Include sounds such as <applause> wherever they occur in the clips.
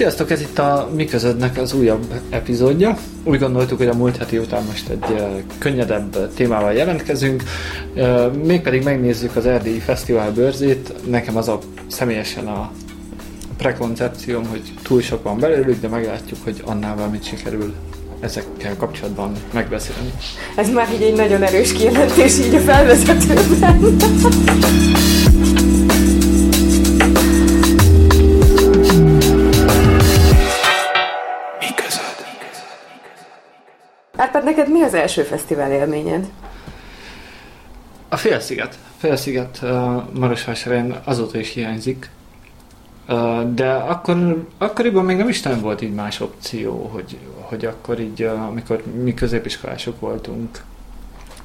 Sziasztok, ez itt a Mi Közödnek az újabb epizódja. Úgy gondoltuk, hogy a múlt heti után most egy uh, könnyedebb témával jelentkezünk, uh, mégpedig megnézzük az Erdélyi Fesztivál bőrzét. Nekem az a személyesen a prekoncepcióm, hogy túl sok van belőlük, de meglátjuk, hogy annál valamit sikerül ezekkel kapcsolatban megbeszélni. Ez már így egy nagyon erős kijelentés így a felvezetőben. Árpád, neked mi az első fesztivál élményed? A Félsziget. Félsziget uh, Marosvásárhelyen azóta is hiányzik. Uh, de akkor, akkoriban még nem is nem volt így más opció, hogy, hogy akkor így, uh, amikor mi középiskolások voltunk,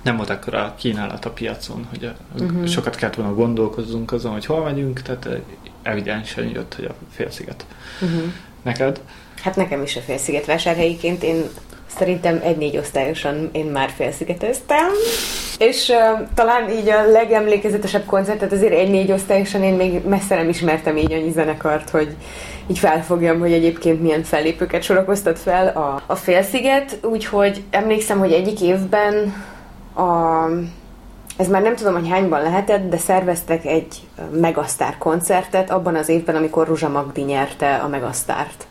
nem volt akkor a kínálat a piacon, hogy uh-huh. sokat kellett volna gondolkozzunk azon, hogy hol megyünk, tehát evidensen jött, hogy a Félsziget. Uh-huh. Neked? Hát nekem is a Félsziget vásárhelyiként. Én Szerintem egy-négy osztályosan én már félszigeteztem, és uh, talán így a legemlékezetesebb koncertet azért egy-négy osztályosan én még messze nem ismertem így annyi zenekart, hogy így felfogjam, hogy egyébként milyen fellépőket sorakoztat fel a, a félsziget, úgyhogy emlékszem, hogy egyik évben a ez már nem tudom, hogy hányban lehetett, de szerveztek egy Megasztár koncertet abban az évben, amikor Ruzsa Magdi nyerte a Megasztárt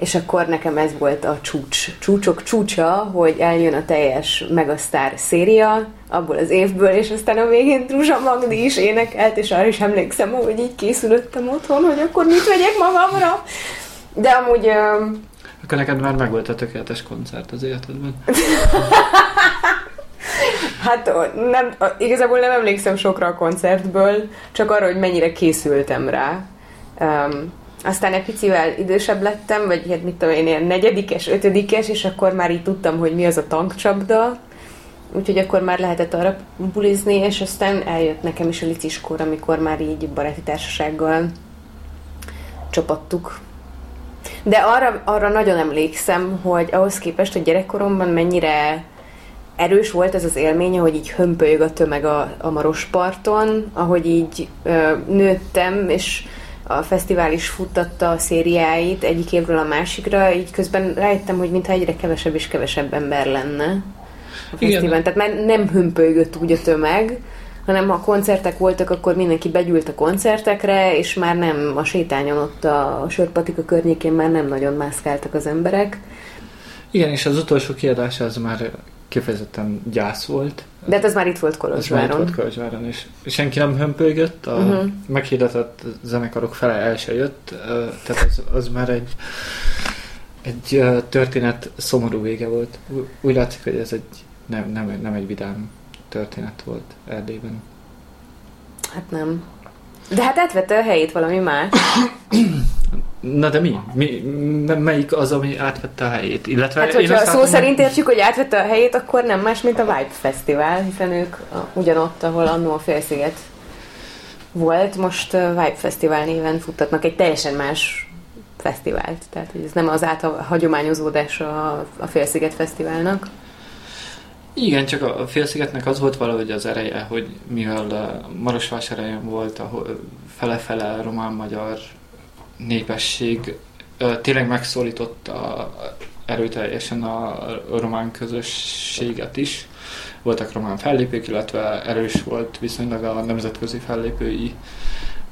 és akkor nekem ez volt a csúcs, csúcsok csúcsa, hogy eljön a teljes Megasztár széria abból az évből, és aztán a végén Druzsa Magdi is énekelt, és arra is emlékszem, hogy így készülöttem otthon, hogy akkor mit vegyek magamra. De amúgy... Akkor neked már megvolt a tökéletes koncert az életedben. <laughs> Hát nem, igazából nem emlékszem sokra a koncertből, csak arra, hogy mennyire készültem rá. Um, aztán egy picivel idősebb lettem, vagy hát mit tudom én, ilyen negyedikes, ötödikes, és akkor már így tudtam, hogy mi az a tankcsapda, úgyhogy akkor már lehetett arra bulizni, és aztán eljött nekem is a liciskor, amikor már így baráti társasággal csapattuk. De arra, arra nagyon emlékszem, hogy ahhoz képest, hogy gyerekkoromban mennyire erős volt ez az élmény, hogy így hömpölyög a tömeg a, a Marosparton, ahogy így ö, nőttem, és a fesztivál is futtatta a szériáit egyik évről a másikra, így közben rájöttem, hogy mintha egyre kevesebb és kevesebb ember lenne a fesztiválon. Tehát már nem hömpölygött úgy a tömeg, hanem ha koncertek voltak, akkor mindenki begyűlt a koncertekre, és már nem a sétányon ott a sörpatika környékén már nem nagyon mászkáltak az emberek. Igen, és az utolsó kiadás az már kifejezetten gyász volt. De hát ez már itt volt Kolozsváron. Ez már itt volt Kolozsváron, és senki nem hömpölygött, a uh-huh. meghirdetett zenekarok fele el se jött, tehát az, az már egy, egy történet szomorú vége volt. Úgy látszik, hogy ez egy nem, nem, nem egy vidám történet volt Erdélyben. Hát nem. De hát átvette a helyét valami más. Na de mi? mi? Melyik az, ami átvette a helyét? Illetve hát, hogyha szó szerint értjük, hogy átvette a helyét, akkor nem más, mint a Vibe Fesztivál, hiszen ők ugyanott, ahol annó a félsziget volt, most Vibe Fesztivál néven futtatnak egy teljesen más fesztivált. Tehát ez nem az áthagyományozódás a, a Félsziget Fesztiválnak. Igen, csak a Félszigetnek az volt valahogy az ereje, hogy mivel Marosvásárhelyen volt, ahol fele-fele román-magyar népesség tényleg megszólította erőteljesen a román közösséget is. Voltak román fellépők, illetve erős volt viszonylag a nemzetközi fellépői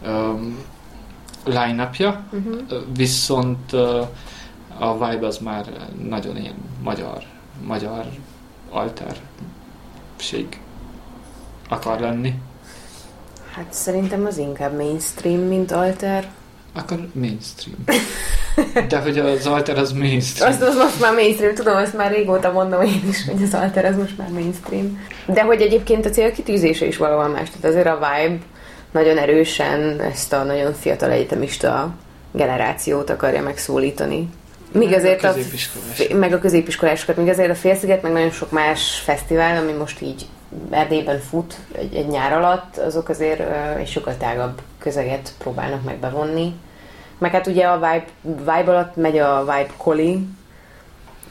um, line-upja, uh-huh. viszont uh, a vibe az már nagyon ilyen magyar, magyar alterség akar lenni. Hát szerintem az inkább mainstream, mint alter. Akkor mainstream. De hogy az alter az mainstream. Azt az most már mainstream, tudom, azt már régóta mondom én is, hogy az alter az most már mainstream. De hogy egyébként a célkitűzése is valahol más, tehát azért a vibe nagyon erősen ezt a nagyon fiatal egyetemista generációt akarja megszólítani. Míg azért a, a meg a középiskolásokat, míg azért a Félsziget, meg nagyon sok más fesztivál, ami most így Erdélyben fut egy, egy nyár alatt, azok azért uh, egy sokkal tágabb közeget próbálnak meg bevonni. Meg hát ugye a Vibe, Vibe alatt megy a Vibe Coli,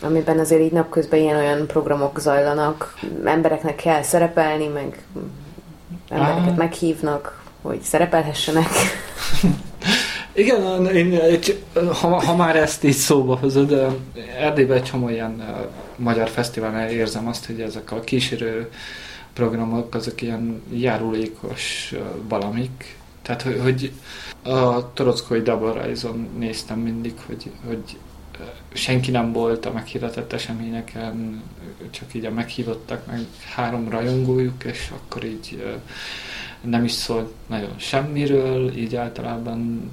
amiben azért így napközben ilyen-olyan programok zajlanak, embereknek kell szerepelni, meg embereket meghívnak, hogy szerepelhessenek. <laughs> Igen, én, ha, ha már ezt így szóba hozod, Erdélyben egy csomó ilyen magyar fesztiválnál érzem azt, hogy ezek a kísérő programok, azok ilyen járulékos valamik. Tehát, hogy, hogy a Torockói Rise-on néztem mindig, hogy, hogy senki nem volt a meghirdetett eseményeken, csak így a meghívottak meg három rajongójuk, és akkor így nem is szólt nagyon semmiről, így általában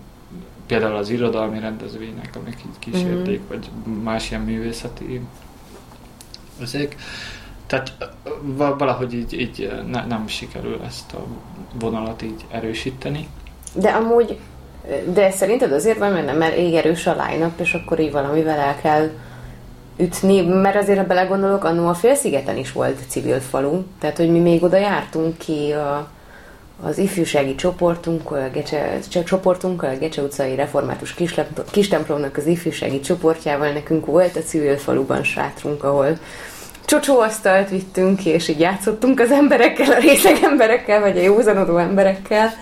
például az irodalmi rendezvények, amik így kísérték, mm-hmm. vagy más ilyen művészeti ezek. Tehát valahogy így, így ne, nem sikerül ezt a vonalat így erősíteni. De amúgy, de szerinted azért van, mert nem mert ég erős a line és akkor így valamivel el kell ütni, mert azért, ha belegondolok, annó a félszigeten is volt civil falu, tehát hogy mi még oda jártunk ki a, az ifjúsági csoportunkkal, a Gecse, csoportunkkal, a Gecse utcai református kistemplomnak az ifjúsági csoportjával nekünk volt a civil faluban sátrunk, ahol csocsóasztalt vittünk, és így játszottunk az emberekkel, a részeg emberekkel, vagy a józanodó emberekkel.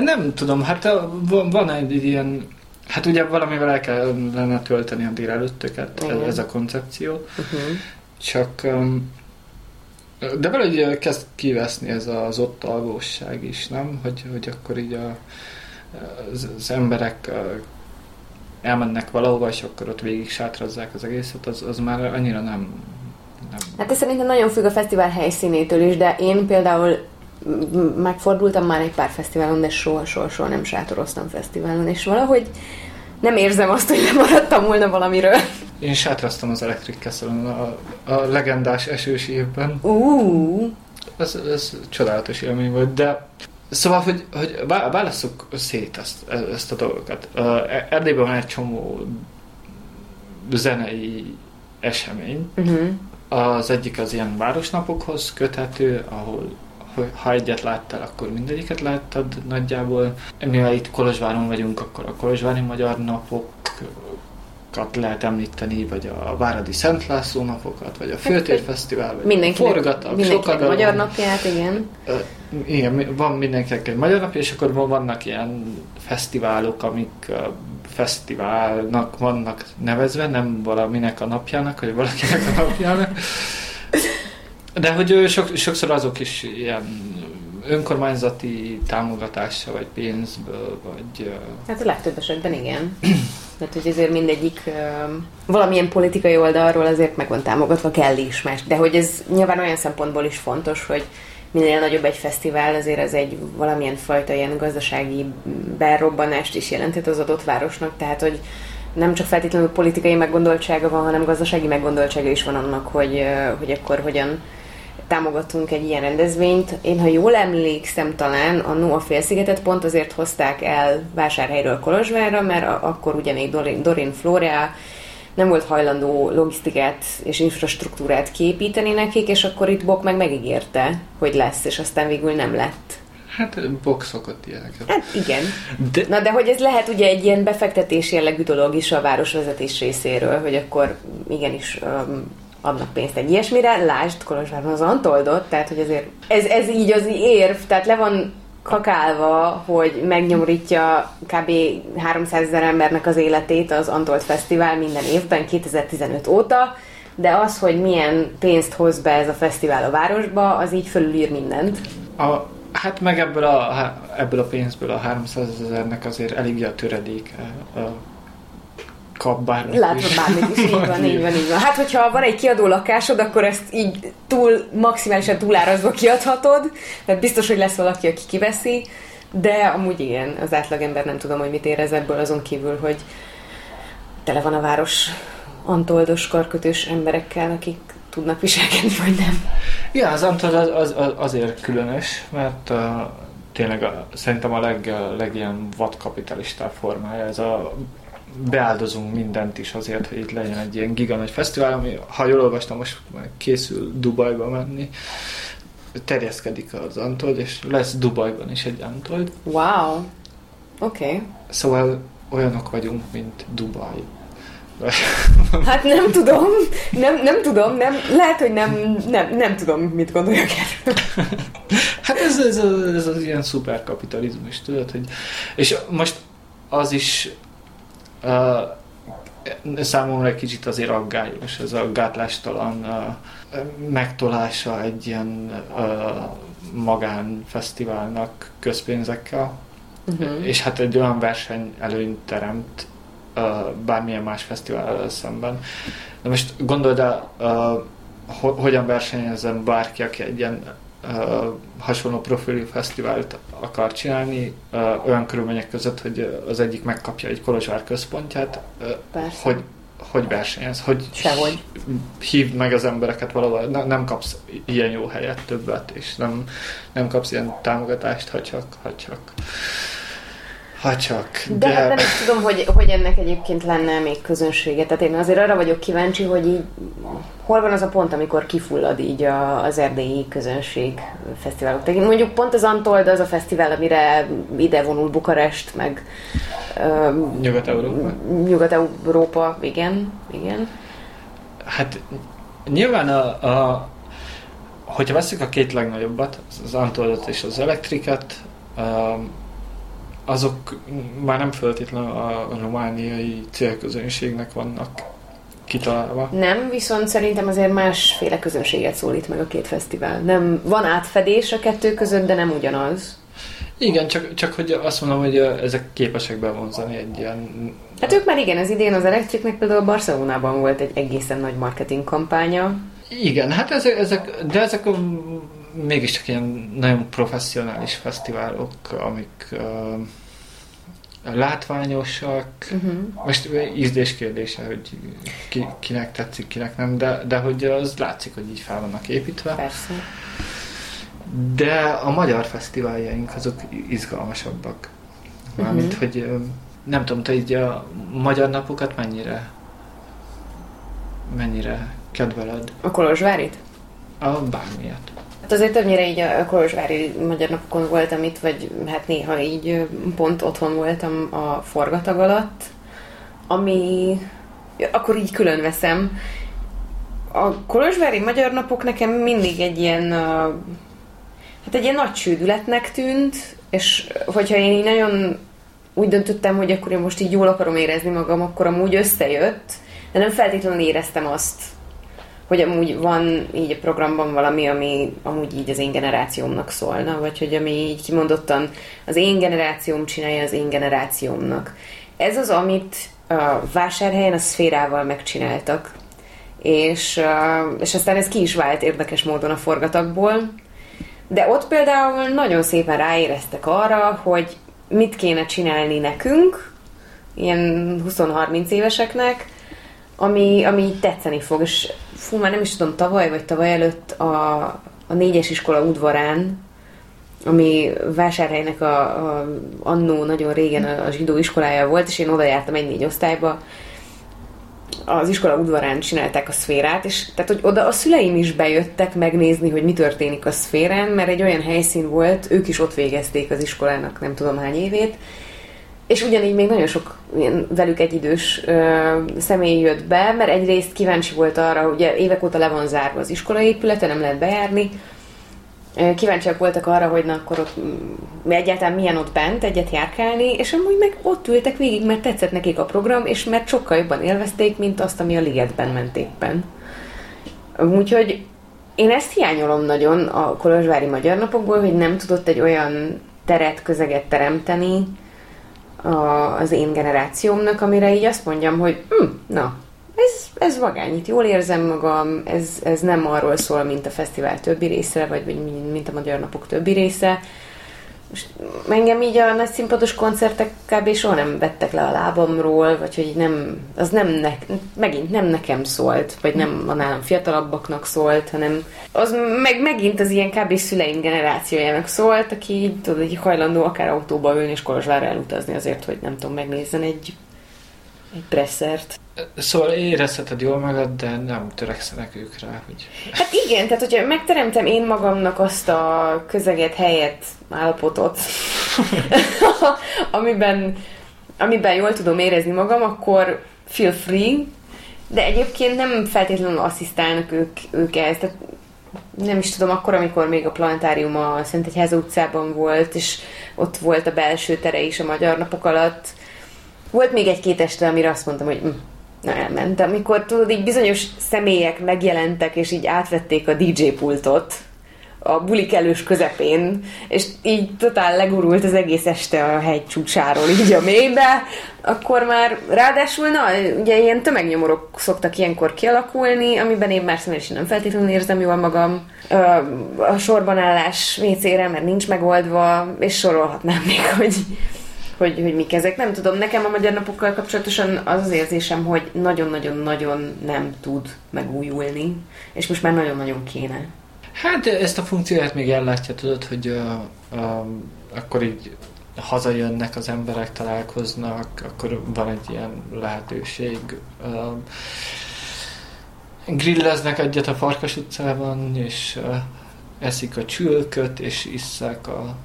Nem tudom, hát van egy ilyen Hát ugye valamivel el kellene tölteni a délelőttöket, ez, ez a koncepció. Uh-huh. Csak de valahogy kezd kiveszni ez az ott alvóság is, nem? Hogy, hogy akkor így a, az, az emberek elmennek valahova, és akkor ott végig sátrazzák az egészet, az, az már annyira nem, nem... Hát ez szerintem nagyon függ a fesztivál helyszínétől is, de én például megfordultam már egy pár fesztiválon, de soha, soha, soha nem sátoroztam fesztiválon, és valahogy nem érzem azt, hogy lemaradtam volna valamiről. Én sátraztam az Electric castle a, a legendás esős évben. Uh. Ez, ez csodálatos élmény volt, de Szóval, hogy, hogy válaszok szét ezt, ezt a dolgokat. Erdélyben van egy csomó zenei esemény. Uh-huh. Az egyik az ilyen városnapokhoz köthető, ahol ha egyet láttál, akkor mindegyiket láttad nagyjából. Mivel itt Kolozsváron vagyunk, akkor a Kolozsvári Magyar Napok lehet említeni, vagy a Váradi Szent László napokat, vagy a hát, Főtérfesztivál, vagy mindenkinek, a Forgatag, mindenkinek magyar napját, igen. Igen, van mindenkinek egy magyar napja, és akkor vannak ilyen fesztiválok, amik fesztiválnak vannak nevezve, nem valaminek a napjának, vagy valakinek a napjának. De hogy sok, sokszor azok is ilyen önkormányzati támogatással, vagy pénzből, vagy... Hát a legtöbb esetben igen. <clears throat> Mert hogy azért mindegyik valamilyen politikai oldalról azért meg van támogatva, kell is más. De hogy ez nyilván olyan szempontból is fontos, hogy minél nagyobb egy fesztivál, azért ez egy valamilyen fajta ilyen gazdasági berobbanást is jelentett az adott városnak, tehát hogy nem csak feltétlenül politikai meggondoltsága van, hanem gazdasági meggondoltsága is van annak, hogy, hogy akkor hogyan támogatunk egy ilyen rendezvényt. Én, ha jól emlékszem, talán a Noa félszigetet pont azért hozták el Vásárhelyről Kolozsvárra, mert akkor ugye még Dorin, Dorin Florea nem volt hajlandó logisztikát és infrastruktúrát képíteni nekik, és akkor itt Bok meg megígérte, hogy lesz, és aztán végül nem lett. Hát Bok szokott ilyeneket. Hát igen. De... Na de hogy ez lehet ugye egy ilyen befektetés jellegű dolog is a városvezetés részéről, hogy akkor igenis um, adnak pénzt egy ilyesmire, lásd Kolozsvárban az Antoldot, tehát hogy azért ez, ez így az érv, tehát le van kakálva, hogy megnyomorítja kb. 300 ezer embernek az életét az Antold Fesztivál minden évben, 2015 óta, de az, hogy milyen pénzt hoz be ez a fesztivál a városba, az így fölülír mindent. A, hát meg ebből a, ebből a pénzből a 300 ezernek azért elég a töredéke a kap bármit Látod is. bármit is, így van, így van, így van. Hát, hogyha van egy kiadó lakásod, akkor ezt így túl, maximálisan túlárazva kiadhatod, mert biztos, hogy lesz valaki, aki kiveszi, de amúgy igen, az átlagember nem tudom, hogy mit érez ebből azon kívül, hogy tele van a város antoldos, karkötős emberekkel, akik tudnak viselkedni, vagy nem. Ja, az Antol az, az, az azért különös, mert uh, tényleg a, szerintem a leg, legilyen vadkapitalistább formája ez a beáldozunk mindent is azért, hogy itt legyen egy ilyen giga nagy fesztivál, ami, ha jól olvastam, most készül Dubajba menni, terjeszkedik az Antold, és lesz Dubajban is egy Antold. Wow! Oké. Okay. Szóval olyanok vagyunk, mint Dubaj. <laughs> Hát nem tudom, nem, nem tudom, nem, lehet, hogy nem, nem, nem tudom, mit gondoljak erről. <laughs> Hát ez, ez, ez, az ilyen szuperkapitalizmus, tudod, hogy, és most az is számomra egy kicsit azért aggályos, ez a gátlástalan megtolása egy ilyen magánfesztiválnak közpénzekkel, uh-huh. és hát egy olyan verseny előnyt teremt bármilyen más fesztivál szemben. De most gondold el, ho- hogyan versenyezzen bárki, aki egy ilyen uh, hasonló profilú fesztivált akar csinálni, uh, olyan körülmények között, hogy az egyik megkapja egy Kolozsvár központját, uh, hogy hogy versenyez, hogy Sehogy. hívd meg az embereket valahol, ne, nem kapsz ilyen jó helyet többet, és nem, nem kapsz ilyen támogatást, ha csak, ha csak ha csak. De, de hát nem is tudom, hogy, hogy ennek egyébként lenne még közönsége. Tehát én azért arra vagyok kíváncsi, hogy így hol van az a pont, amikor kifullad így a, az erdélyi közönség fesztiválok. Tehát mondjuk pont az Antold az a fesztivál, amire ide vonul Bukarest, meg uh, Nyugat-Európa. Nyugat-Európa, igen, igen. Hát nyilván a, a hogyha veszük a két legnagyobbat, az Antoldot és az Elektriket, um, azok már nem feltétlenül a romániai célközönségnek vannak kitalálva. Nem, viszont szerintem azért másféle közönséget szólít meg a két fesztivál. Nem, van átfedés a kettő között, de nem ugyanaz. Igen, csak, csak hogy azt mondom, hogy ezek képesek bevonzani egy ilyen... Hát ők már igen, az idén az Electricnek például Barcelonában volt egy egészen nagy marketing kampánya. Igen, hát ezek, ezek de ezek a mégiscsak ilyen nagyon professzionális fesztiválok, amik uh, látványosak. Uh-huh. Most ízdés kérdése, hogy ki, kinek tetszik, kinek nem, de, de hogy az látszik, hogy így fel vannak építve. Persze. De a magyar fesztiváljaink azok izgalmasabbak. Mármint, uh-huh. hogy nem tudom, te így a magyar napokat mennyire mennyire kedveled? A Kolozsvárit? A bármilyet. Hát azért többnyire így a Kolozsvári Magyar Napokon voltam itt, vagy hát néha így pont otthon voltam a forgatag alatt, ami akkor így külön veszem. A Kolozsvári Magyar Napok nekem mindig egy ilyen hát egy ilyen nagy sődületnek tűnt, és hogyha én így nagyon úgy döntöttem, hogy akkor én most így jól akarom érezni magam, akkor amúgy összejött, de nem feltétlenül éreztem azt, hogy amúgy van így a programban valami, ami amúgy így az én generációmnak szólna, vagy hogy ami így kimondottan az én generációm csinálja az én generációmnak. Ez az, amit a vásárhelyen a szférával megcsináltak, és, és aztán ez ki is vált érdekes módon a forgatagból, de ott például nagyon szépen ráéreztek arra, hogy mit kéne csinálni nekünk, ilyen 20-30 éveseknek, ami, ami így tetszeni fog, és fú, már nem is tudom, tavaly vagy tavaly előtt a, a négyes iskola udvarán, ami vásárhelynek a, a annó nagyon régen a, a zsidó iskolája volt, és én oda jártam egy négy osztályba, az iskola udvarán csinálták a szférát, és tehát, hogy oda a szüleim is bejöttek megnézni, hogy mi történik a szférán, mert egy olyan helyszín volt, ők is ott végezték az iskolának nem tudom hány évét, és ugyanígy még nagyon sok ilyen velük egyidős ö, személy jött be, mert egyrészt kíváncsi volt arra, hogy évek óta le van zárva az iskolai épülete, nem lehet bejárni, kíváncsiak voltak arra, hogy na akkor ott mi egyáltalán milyen ott bent egyet járkálni, és amúgy meg ott ültek végig, mert tetszett nekik a program, és mert sokkal jobban élvezték, mint azt, ami a ligetben ment éppen. Úgyhogy én ezt hiányolom nagyon a Kolozsvári Magyar Napokból, hogy nem tudott egy olyan teret, közeget teremteni, a, az én generációmnak, amire így azt mondjam, hogy hm, na, ez, ez vagány, itt jól érzem magam, ez, ez nem arról szól, mint a fesztivál többi része, vagy, vagy mint a Magyar Napok többi része. Most engem így a nagy színpados koncertek kb. soha nem vettek le a lábamról, vagy hogy nem, az nem ne, megint nem nekem szólt, vagy nem a nálam fiatalabbaknak szólt, hanem az meg megint az ilyen kb. szüleim generációjának szólt, aki így, tudod, így hajlandó akár autóba ülni és Kolozsvárra elutazni azért, hogy nem tudom, megnézzen egy, egy presszert. Szóval érezheted jól magad, de nem törekszenek ők rá, hogy... Hát igen, tehát hogyha megteremtem én magamnak azt a közeget, helyet, állapotot, <laughs> amiben, amiben jól tudom érezni magam, akkor feel free, de egyébként nem feltétlenül asszisztálnak ők, ők ezt. Tehát nem is tudom, akkor, amikor még a planetárium a Szentegyháza utcában volt, és ott volt a belső tere is a Magyar Napok alatt, Volt még egy-két este, amire azt mondtam, hogy hm, na elment. Amikor tudod, így bizonyos személyek megjelentek, és így átvették a DJ pultot, a bulik elős közepén, és így totál legurult az egész este a hegy csúcsáról így a mélybe, akkor már ráadásul, na, ugye ilyen tömegnyomorok szoktak ilyenkor kialakulni, amiben én már személyesen nem feltétlenül érzem jól magam, a sorbanállás vécére, mert nincs megoldva, és sorolhatnám <laughs> még, hogy hogy, hogy mik ezek. Nem tudom, nekem a magyar napokkal kapcsolatosan az az érzésem, hogy nagyon-nagyon-nagyon nem tud megújulni, és most már nagyon-nagyon kéne. Hát ezt a funkcióját még ellátja, tudod, hogy uh, uh, akkor így hazajönnek az emberek, találkoznak, akkor van egy ilyen lehetőség. Uh, grilleznek egyet a Farkas utcában, és uh, eszik a csülköt, és isszák a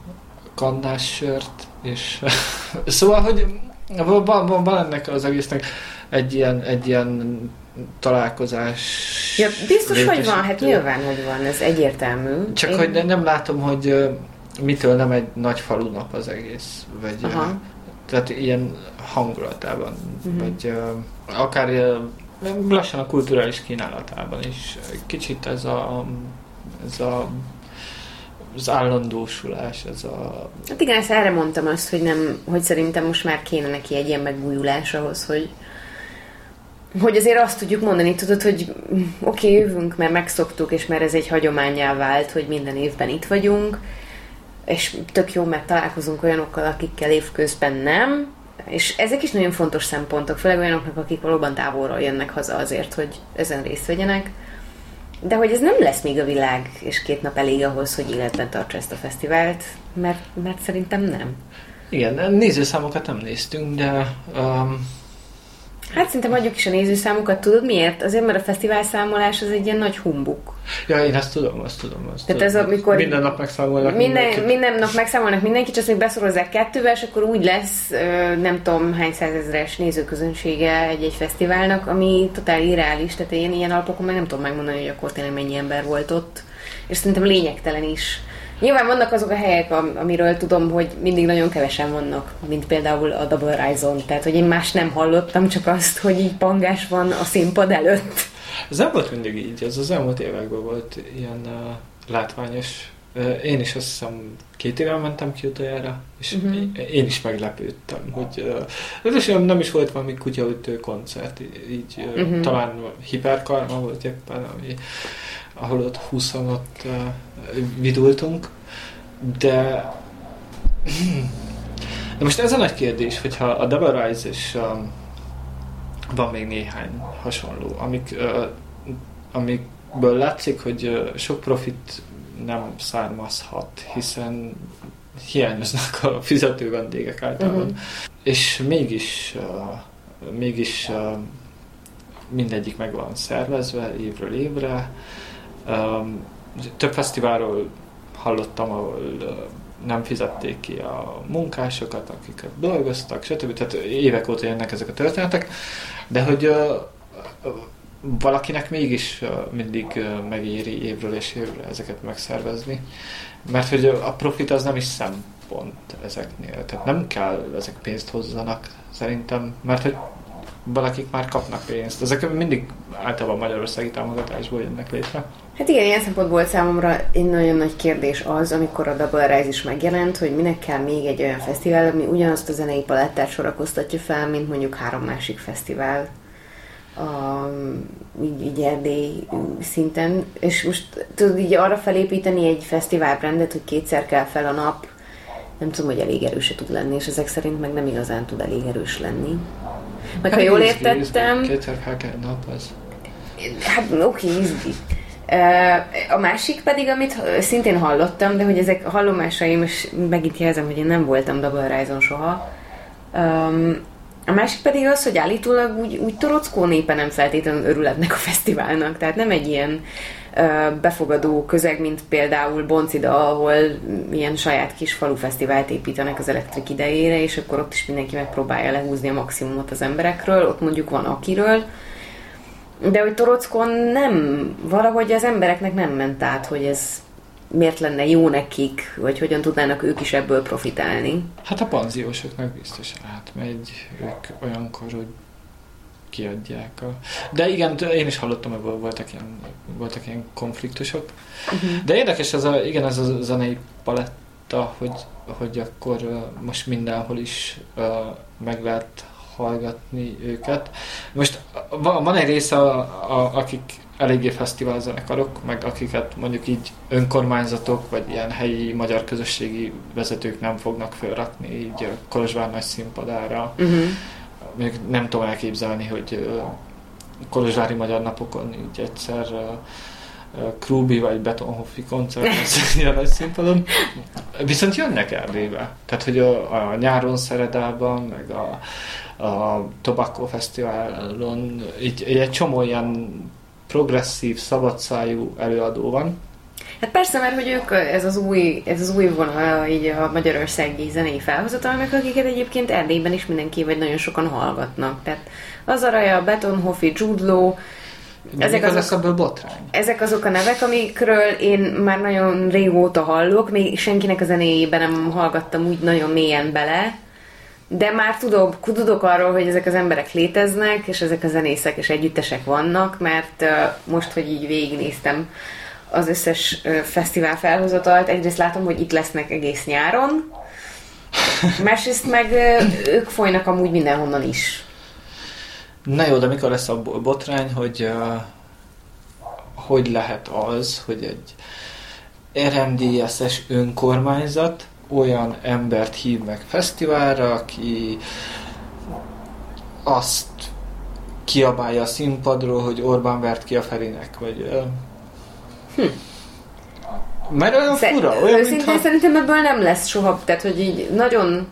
kannás sört, és <laughs> szóval, hogy van, van, van ennek az egésznek egy ilyen, egy ilyen találkozás. Ja, biztos, hogy van, hát nyilván, hogy van, ez egyértelmű. Csak Én... hogy nem látom, hogy mitől nem egy nagy falunap az egész, vagy Aha. tehát ilyen hangulatában, uh-huh. vagy akár lassan a kulturális kínálatában is. Kicsit ez a, ez a az állandósulás, ez a... Hát igen, ezt erre mondtam azt, hogy nem, hogy szerintem most már kéne neki egy ilyen megújulás ahhoz, hogy, hogy azért azt tudjuk mondani, tudod, hogy oké, okay, jövünk, mert megszoktuk, és mert ez egy hagyományá vált, hogy minden évben itt vagyunk, és tök jó, mert találkozunk olyanokkal, akikkel évközben nem, és ezek is nagyon fontos szempontok, főleg olyanoknak, akik valóban távolról jönnek haza azért, hogy ezen részt vegyenek. De hogy ez nem lesz még a világ, és két nap elég ahhoz, hogy életben tartsa ezt a fesztivált, mert, mert szerintem nem. Igen, nézőszámokat nem néztünk, de um, Hát szerintem adjuk is a nézőszámokat, tudod miért? Azért, mert a fesztivál számolás az egy ilyen nagy humbuk. Ja, én azt tudom, azt tudom. Azt Tehát tudom. ez amikor... Minden nap megszámolnak minden, mindenkit. Minden nap megszámolnak mindenkit, csak még beszorozzák kettővel, és akkor úgy lesz, nem tudom hány százezres nézőközönsége egy-egy fesztiválnak, ami totál irreális, tehát én ilyen alapokon meg nem tudom megmondani, hogy akkor tényleg mennyi ember volt ott. És szerintem lényegtelen is. Nyilván vannak azok a helyek, amiről tudom, hogy mindig nagyon kevesen vannak, mint például a Double Horizon. Tehát, hogy én más nem hallottam, csak azt, hogy így pangás van a színpad előtt. Ez nem volt mindig így, ez az elmúlt években volt ilyen uh, látványos. Uh, én is azt hiszem két éve mentem ki utoljára, és uh-huh. én is meglepődtem, hogy uh, ez nem is volt valami kutyaütő koncert, így uh, uh-huh. talán hiperkarma volt éppen, ami ahol ott 20 ott uh, vidultunk, de <clears throat> de most ez a nagy kérdés, hogyha a Double Rise és um, van még néhány hasonló, amik, uh, amikből látszik, hogy uh, sok profit nem származhat, hiszen hiányoznak a fizető vendégek általában. Uh-huh. És mégis, uh, mégis uh, mindegyik meg van szervezve évről évre, több fesztiválról hallottam, ahol nem fizették ki a munkásokat, akiket dolgoztak, stb. Tehát évek óta jönnek ezek a történetek, de hogy valakinek mégis mindig megéri évről és évre ezeket megszervezni, mert hogy a profit az nem is szempont ezeknél, tehát nem kell ezek pénzt hozzanak szerintem, mert hogy valakik már kapnak pénzt. Ezek mindig általában magyarországi támogatásból jönnek létre. Hát igen, ilyen szempont volt számomra egy nagyon nagy kérdés az, amikor a Double Rise is megjelent, hogy minek kell még egy olyan fesztivál, ami ugyanazt a zenei palettát sorakoztatja fel, mint mondjuk három másik fesztivál a, így, így Erdély szinten, és most tudod így arra felépíteni egy fesztiválbrendet, hogy kétszer kell fel a nap, nem tudom, hogy elég erős tud lenni, és ezek szerint meg nem igazán tud elég erős lenni. Hát ha jól értettem... Kétszer fel kell nap, az... Hát oké, okay, izgi. A másik pedig, amit szintén hallottam, de hogy ezek hallomásaim, és megint jelzem, hogy én nem voltam Double Horizon soha. A másik pedig az, hogy állítólag úgy, úgy torockó népe nem feltétlenül örületnek a fesztiválnak. Tehát nem egy ilyen befogadó közeg, mint például Boncida, ahol ilyen saját kis falu fesztivált építenek az elektrik idejére, és akkor ott is mindenki megpróbálja lehúzni a maximumot az emberekről, ott mondjuk van akiről, de hogy Torockon nem, valahogy az embereknek nem ment át, hogy ez miért lenne jó nekik, vagy hogyan tudnának ők is ebből profitálni? Hát a panziósoknak biztos átmegy, ők olyankor, hogy kiadják. A... De igen, én is hallottam, hogy voltak ilyen, voltak ilyen konfliktusok. Uh-huh. De érdekes ez a, igen, ez a zenei paletta, hogy, hogy akkor most mindenhol is uh, meg lehet hallgatni őket. Most van egy része, a, a, akik eléggé fesztivál zenekarok, meg akiket mondjuk így önkormányzatok, vagy ilyen helyi magyar közösségi vezetők nem fognak felrakni így Kolozsvár nagy színpadára. Uh-huh még nem tudom elképzelni, hogy Kolozsvári Magyar Napokon így egyszer Krubi vagy Betonhoffi koncert lesz a nagy színpadon. Viszont jönnek Erdélybe. Tehát, hogy a, a nyáron Szeredában, meg a, a Tobacco Fesztiválon így egy csomó ilyen progresszív, szabadszájú előadó van, Hát persze, mert hogy ők, ez az új, ez az új vonal így a magyarországi zenei felhozatalnak, akiket egyébként Erdélyben is mindenki vagy nagyon sokan hallgatnak. Tehát az Araja, Betonhoffi, Judlo, ezek azok, ebből botrány? ezek azok a nevek, amikről én már nagyon régóta hallok, még senkinek a zenéjében nem hallgattam úgy nagyon mélyen bele, de már tudok, tudok arról, hogy ezek az emberek léteznek, és ezek a zenészek és együttesek vannak, mert uh, most, hogy így végignéztem az összes fesztivál felhozatalt. Egyrészt látom, hogy itt lesznek egész nyáron, másrészt meg ők folynak amúgy mindenhonnan is. Na jó, de mikor lesz a botrány, hogy uh, hogy lehet az, hogy egy RMDSS önkormányzat olyan embert hív meg fesztiválra, aki azt kiabálja a színpadról, hogy Orbán vert ki a Ferinek, vagy uh, Hm. Mert olyan Szer- fura, olyan, Őszintén mintha... szerintem ebből nem lesz soha, tehát hogy így nagyon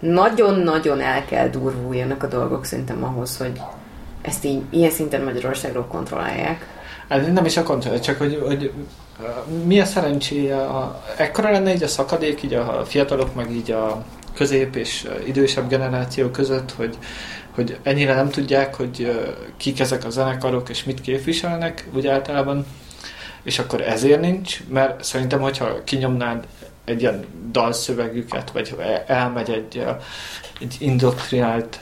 nagyon-nagyon el kell durvuljanak a dolgok szerintem ahhoz, hogy ezt így ilyen szinten Magyarországról kontrollálják. Hát nem is a kontroll, csak hogy, hogy mi a szerencséje, a, ekkora lenne így a szakadék így a fiatalok, meg így a közép és idősebb generáció között, hogy, hogy ennyire nem tudják, hogy kik ezek a zenekarok és mit képviselnek, úgy általában és akkor ezért nincs, mert szerintem, hogyha kinyomnád egy ilyen dalszövegüket, vagy elmegy egy, egy indoktrinált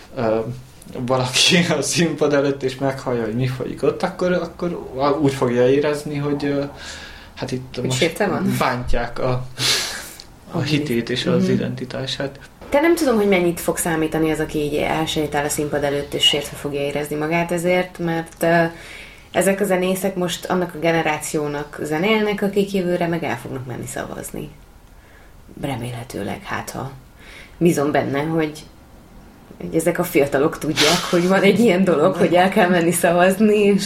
valaki a színpad előtt, és meghallja, hogy mi folyik ott, akkor, akkor úgy fogja érezni, hogy hát itt hogy most van? bántják a, a hitét és az mm-hmm. identitását. Te nem tudom, hogy mennyit fog számítani az, aki így elsétál a színpad előtt, és sértve fogja érezni magát ezért, mert ezek a zenészek most annak a generációnak zenélnek, akik jövőre meg el fognak menni szavazni. Remélhetőleg, hát ha bízom benne, hogy, hogy ezek a fiatalok tudják, hogy van egy ilyen dolog, hogy el kell menni szavazni, és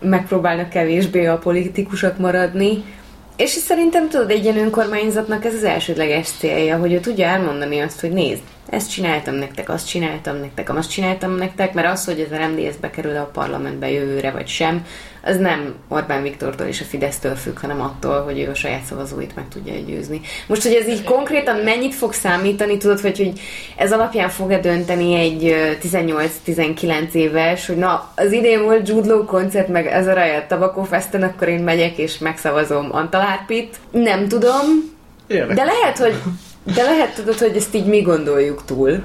megpróbálnak kevésbé a politikusok maradni. És szerintem tudod, egy ilyen önkormányzatnak ez az elsődleges célja, hogy ő tudja elmondani azt, hogy nézd, ezt csináltam nektek, azt csináltam nektek, azt csináltam nektek, mert az, hogy ez a MDS bekerül a parlamentbe jövőre vagy sem, az nem Orbán Viktortól és a Fidesztől függ, hanem attól, hogy ő a saját szavazóit meg tudja győzni. Most, hogy ez így konkrétan mennyit fog számítani, tudod, hogy, hogy ez alapján fog-e dönteni egy 18-19 éves, hogy na, az idén volt Jude Law koncert, meg ez a Rajat Tabakó Festen, akkor én megyek és megszavazom Antalárpit. Nem tudom, Érdekes. de lehet, hogy de lehet tudod, hogy ezt így mi gondoljuk túl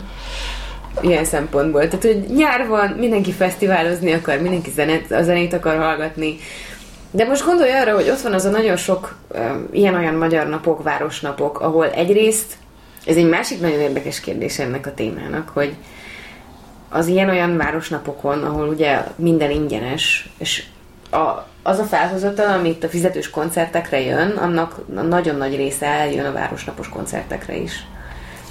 ilyen szempontból. Tehát, hogy nyár van, mindenki fesztiválozni akar, mindenki zenet, a zenét akar hallgatni. De most gondolj arra, hogy ott van az a nagyon sok um, ilyen-olyan magyar napok, városnapok, ahol egyrészt, ez egy másik nagyon érdekes kérdés ennek a témának, hogy az ilyen-olyan városnapokon, ahol ugye minden ingyenes, és a, az a felhozatal, amit a fizetős koncertekre jön, annak nagyon nagy része eljön a városnapos koncertekre is.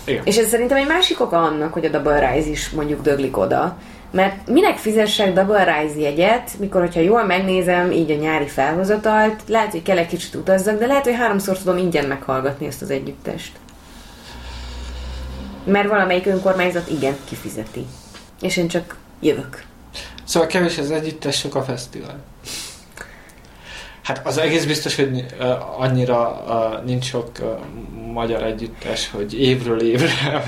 Igen. És ez szerintem egy másik oka annak, hogy a Double Rise is mondjuk döglik oda. Mert minek fizessek Double Rise jegyet, mikor, hogyha jól megnézem így a nyári felhozatalt, lehet, hogy kell egy kicsit utazzak, de lehet, hogy háromszor tudom ingyen meghallgatni ezt az együttest. Mert valamelyik önkormányzat igen kifizeti. És én csak jövök. Szóval kevés az együttes, sok a fesztivál. Hát az egész biztos, hogy annyira nincs sok magyar együttes, hogy évről évre <laughs>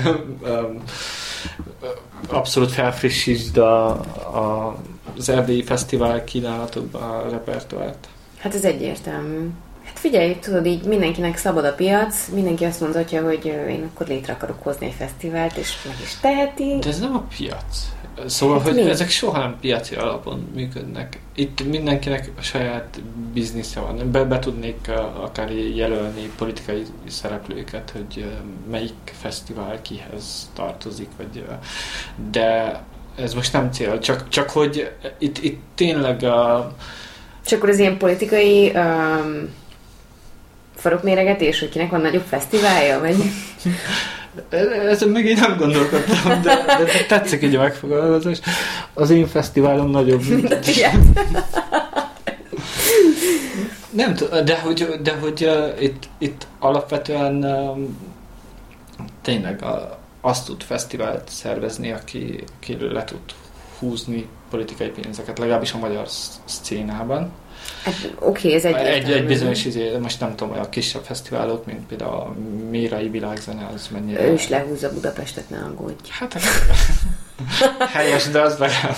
abszolút felfrissítsd a, a, az Erdélyi Fesztivál kínálatokban a repertoárt. Hát ez egyértelmű. Hát figyelj, tudod, így mindenkinek szabad a piac, mindenki azt mondhatja, hogy én akkor létre akarok hozni egy fesztivált, és meg is teheti. De ez nem a piac. Szóval, hát hogy mi? ezek soha nem piaci alapon működnek. Itt mindenkinek a saját biznisze van. Be, be tudnék akár jelölni politikai szereplőket, hogy melyik fesztivál kihez tartozik, vagy, de ez most nem cél, csak, csak hogy itt, itt tényleg a... Csak akkor az ilyen politikai um, farokméregetés, hogy kinek van nagyobb fesztiválja, vagy... <laughs> Ezen még én nem gondolkodtam, de, de tetszik így a megfogalmazás. Az én fesztiválom nagyobb. <laughs> nem tudom, de hogy, de hogy uh, itt, itt alapvetően um, tényleg a, azt tud fesztivált szervezni, aki, aki le tud húzni politikai pénzeket, legalábbis a magyar szcénában. Hát, oké, okay, ez egy... Egy, egy bizonyos izé, most nem tudom, a kisebb fesztiválok, mint például a Mérai Világzene, az mennyire... Ő is lehúzza Budapestet, ne aggódj. Hát, <laughs> helyes, de az legalább...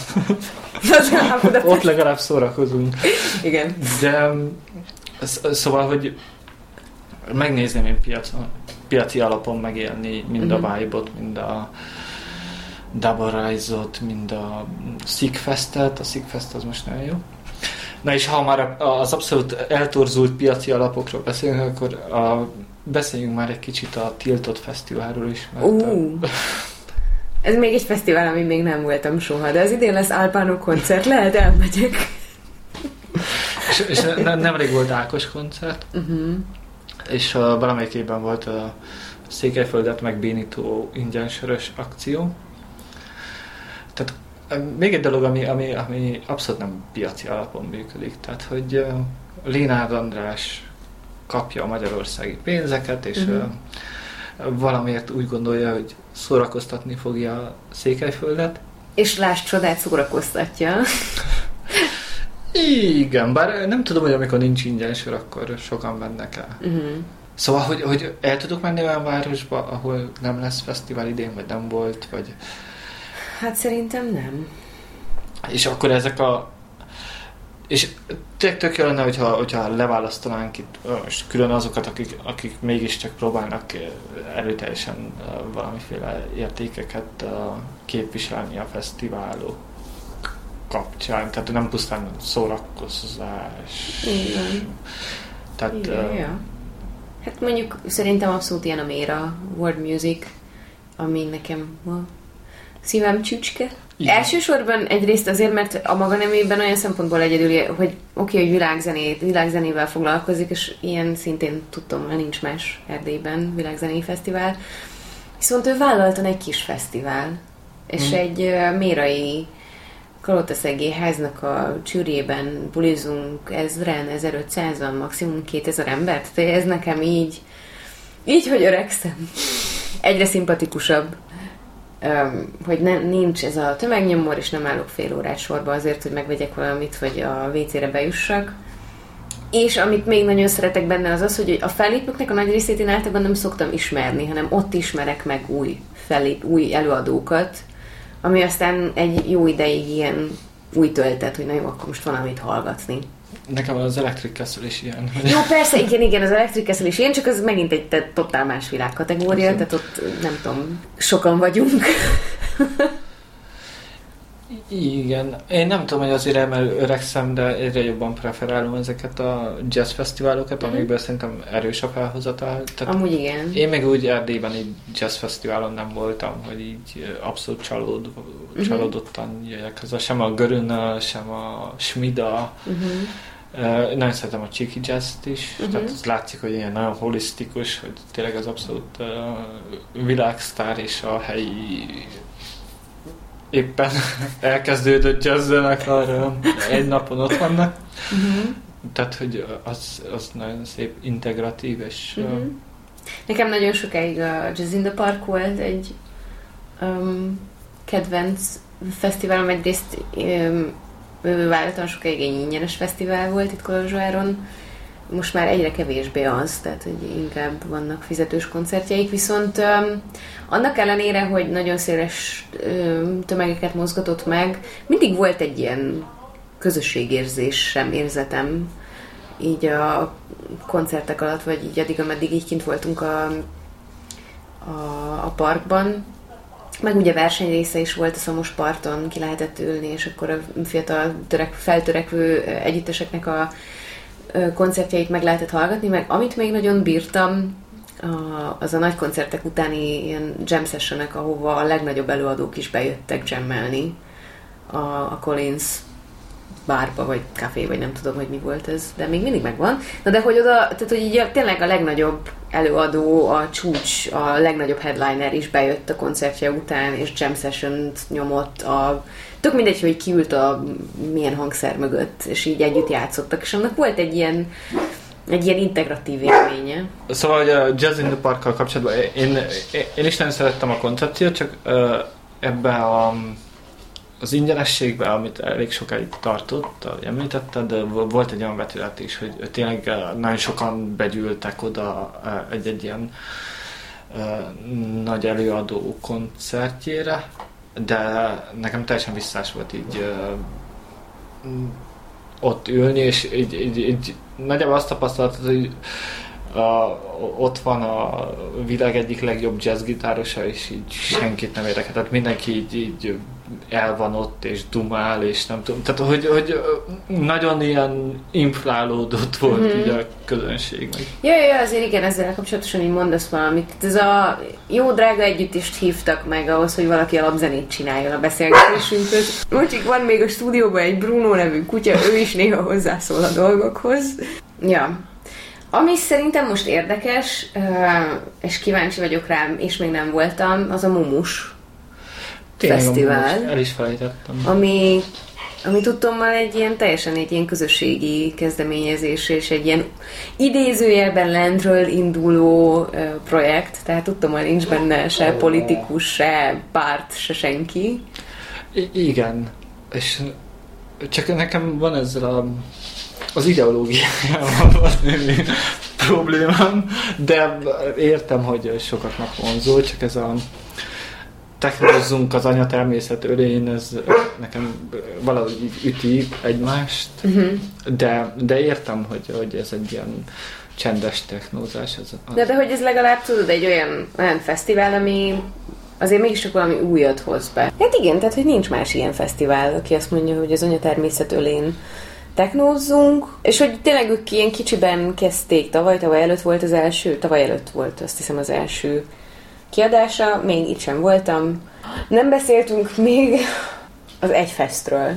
Ott legalább szórakozunk. Igen. De szóval, hogy megnézném én piacon, piaci alapon megélni mind a mhm. vibe mind a Double Rise-ot, mind a Sigfestet. A Sigfest az most nagyon jó. Na és ha már az abszolút eltorzult piaci alapokról beszélünk, akkor a, beszéljünk már egy kicsit a Tiltott Fesztiválról is. Mert uh. a... Ez még egy fesztivál, ami még nem voltam soha, de az idén lesz Alpánok koncert, lehet elmegyek. és, és ne, nemrég volt Ákos koncert, uh-huh. és uh, valamelyik évben volt a Székelyföldet megbénító ingyensörös akció. Tehát még egy dolog, ami, ami, ami abszolút nem piaci alapon működik, tehát hogy Lénárd András kapja a magyarországi pénzeket, és uh-huh. uh, valamiért úgy gondolja, hogy szórakoztatni fogja a Székelyföldet. És láss csodát szórakoztatja. Igen, bár nem tudom, hogy amikor nincs ingyen sor, akkor sokan mennek el. Uh-huh. Szóval, hogy, hogy el tudok menni olyan városba, ahol nem lesz fesztivál idén, vagy nem volt, vagy Hát szerintem nem. És akkor ezek a... És tök, tök jó lenne, hogyha, hogyha leválasztanánk itt most külön azokat, akik, akik mégiscsak próbálnak erőteljesen valamiféle értékeket képviselni a fesztiválok kapcsán. Tehát nem pusztán szórakozás. Igen. Tehát, Igen, uh, ja. Hát mondjuk szerintem abszolút ilyen a Méra World Music, ami nekem szívem csücske. Igen. Elsősorban egyrészt azért, mert a maga nemében olyan szempontból egyedül, hogy oké, okay, hogy világzenét, világzenével foglalkozik, és ilyen szintén tudtam, hogy nincs más Erdélyben világzenei fesztivál. Viszont ő vállaltan egy kis fesztivál, és hmm. egy uh, mérai Kalotaszegé háznak a csűrében bulizunk ezren, 1500-an, maximum 2000 embert, tehát ez nekem így, így, hogy öregszem, egyre szimpatikusabb hogy nem, nincs ez a tömegnyomor, és nem állok fél órát sorba azért, hogy megvegyek valamit, hogy a WC-re bejussak. És amit még nagyon szeretek benne az az, hogy a fellépőknek a nagy részét én általában nem szoktam ismerni, hanem ott ismerek meg új, fellép, új előadókat, ami aztán egy jó ideig ilyen új töltet, hogy na jó, akkor most valamit hallgatni. Nekem az Electric Castle is ilyen. Jó, persze, igen, igen, az Electric Castle is ilyen, csak az megint egy te, totál más világkategória, tehát ott nem tudom, sokan vagyunk. Igen, én nem tudom, hogy azért emel öregszem, de egyre jobban preferálom ezeket a jazz fesztiválokat, mm-hmm. amikből szerintem erős a felhozatal. Tehát Amúgy igen. Én meg úgy Erdélyben egy jazz fesztiválon nem voltam, hogy így abszolút csalód, mm-hmm. csalódottan jöjjek haza. Sem a Görünnel, sem a Smida. Mm-hmm. Uh, nagyon szeretem a Cheeky Jazz-t is, uh-huh. tehát az látszik, hogy ilyen nagyon holisztikus, hogy tényleg az abszolút uh, világsztár és a helyi éppen <laughs> elkezdődött jazzzenek arra egy napon ott vannak. Uh-huh. Tehát, hogy az, az nagyon szép, integratív, és... Uh-huh. Nekem nagyon sokáig a Jazz in the Park volt egy um, kedvenc fesztiválom, egyrészt um, vállaltan sokáig egy ingyenes fesztivál volt itt Kolozsváron, most már egyre kevésbé az, tehát hogy inkább vannak fizetős koncertjeik, viszont um, annak ellenére, hogy nagyon széles um, tömegeket mozgatott meg, mindig volt egy ilyen közösségérzés sem érzetem. Így a koncertek alatt, vagy így addig, ameddig így kint voltunk a, a, a parkban, meg ugye versenyrésze is volt a Szomos parton, ki lehetett ülni, és akkor a fiatal törek, feltörekvő együtteseknek a koncertjeit meg lehetett hallgatni, meg amit még nagyon bírtam, az a nagy koncertek utáni ilyen jam sessionek, ahova a legnagyobb előadók is bejöttek jammelni a, a Collins bárba, vagy kávé, vagy nem tudom, hogy mi volt ez, de még mindig megvan. Na de hogy oda, tehát hogy így a, tényleg a legnagyobb előadó, a csúcs, a legnagyobb headliner is bejött a koncertje után, és jam session nyomott a tök mindegy, hogy kiült a milyen hangszer mögött, és így együtt játszottak, és annak volt egy ilyen egy ilyen integratív élménye. Szóval, hogy a Jazz in the Park-kal kapcsolatban én, én is nagyon szerettem a koncepciót, csak ebbe a az ingyenességben, amit elég sokáig tartott, ahogy említetted, volt egy olyan vetület is, hogy tényleg nagyon sokan begyűltek oda egy-egy ilyen nagy előadó koncertjére, de nekem teljesen visszás volt így ott ülni, és így, így, így nagyjából azt tapasztaltad, hogy a, ott van a világ egyik legjobb jazzgitárosa, és így senkit nem érdekel. Tehát mindenki így, így el van ott, és dumál, és nem tudom. Tehát, hogy, hogy nagyon ilyen inflálódott volt mm-hmm. így a közönség. Ja, ja, azért igen, ezzel kapcsolatosan így mondasz valamit. Ez a jó drága együttest hívtak meg ahhoz, hogy valaki alapzenét csináljon a beszélgetésünkhöz. Most van még a stúdióban egy Bruno nevű kutya, ő is néha hozzászól a dolgokhoz. Ja, ami szerintem most érdekes, és kíváncsi vagyok rám, és még nem voltam, az a Mumus Tényleg fesztivál. El is felejtettem. Ami, ami tudtommal egy ilyen teljesen egy ilyen közösségi kezdeményezés, és egy ilyen idézőjelben lentről induló projekt, tehát tudtommal nincs benne se politikus, se párt, se senki. I- igen, és csak nekem van ezzel a az ideológiával <laughs> van problémám, de értem, hogy sokaknak vonzó, csak ez a technozzunk az anya természet ölén, ez nekem valahogy üti egymást, uh-huh. de, de értem, hogy, hogy ez egy ilyen csendes technózás. Az, az... De, de hogy ez legalább tudod egy olyan, olyan fesztivál, ami azért mégiscsak valami újat hoz be. Hát igen, tehát hogy nincs más ilyen fesztivál, aki azt mondja, hogy az anya természet ölén technózzunk, és hogy tényleg ők ilyen kicsiben kezdték tavaly, tavaly előtt volt az első, tavaly előtt volt azt hiszem az első kiadása, még itt sem voltam. Nem beszéltünk még az Egyfestről,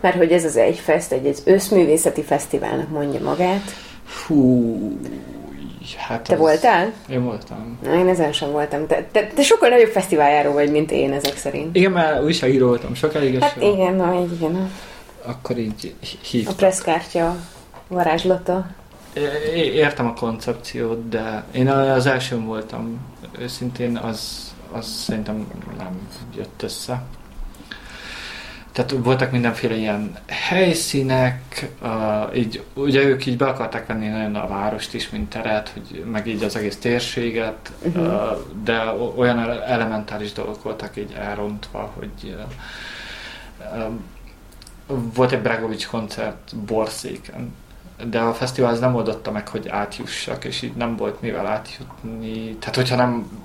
mert hogy ez az Egyfest egy, egy összművészeti fesztiválnak mondja magát. Hú, hát Te az... voltál? Én voltam. Na, én ezen sem voltam. Te, te, te sokkal nagyobb fesztiváljáró vagy, mint én ezek szerint. Igen, mert újságíró voltam sokáig. Hát igen, na, igen akkor így hívtak. A presszkártya varázslata. Értem a koncepciót, de én az elsőn voltam. Őszintén az, az szerintem nem jött össze. Tehát voltak mindenféle ilyen helyszínek, uh, így, ugye ők így be akarták venni nagyon a várost is, mint teret, hogy meg így az egész térséget, uh-huh. uh, de olyan elementáris dolgok voltak így elrontva, hogy uh, volt egy Bregovics koncert Borszéken, de a fesztivál az nem oldotta meg, hogy átjussak, és így nem volt mivel átjutni. Tehát, hogyha nem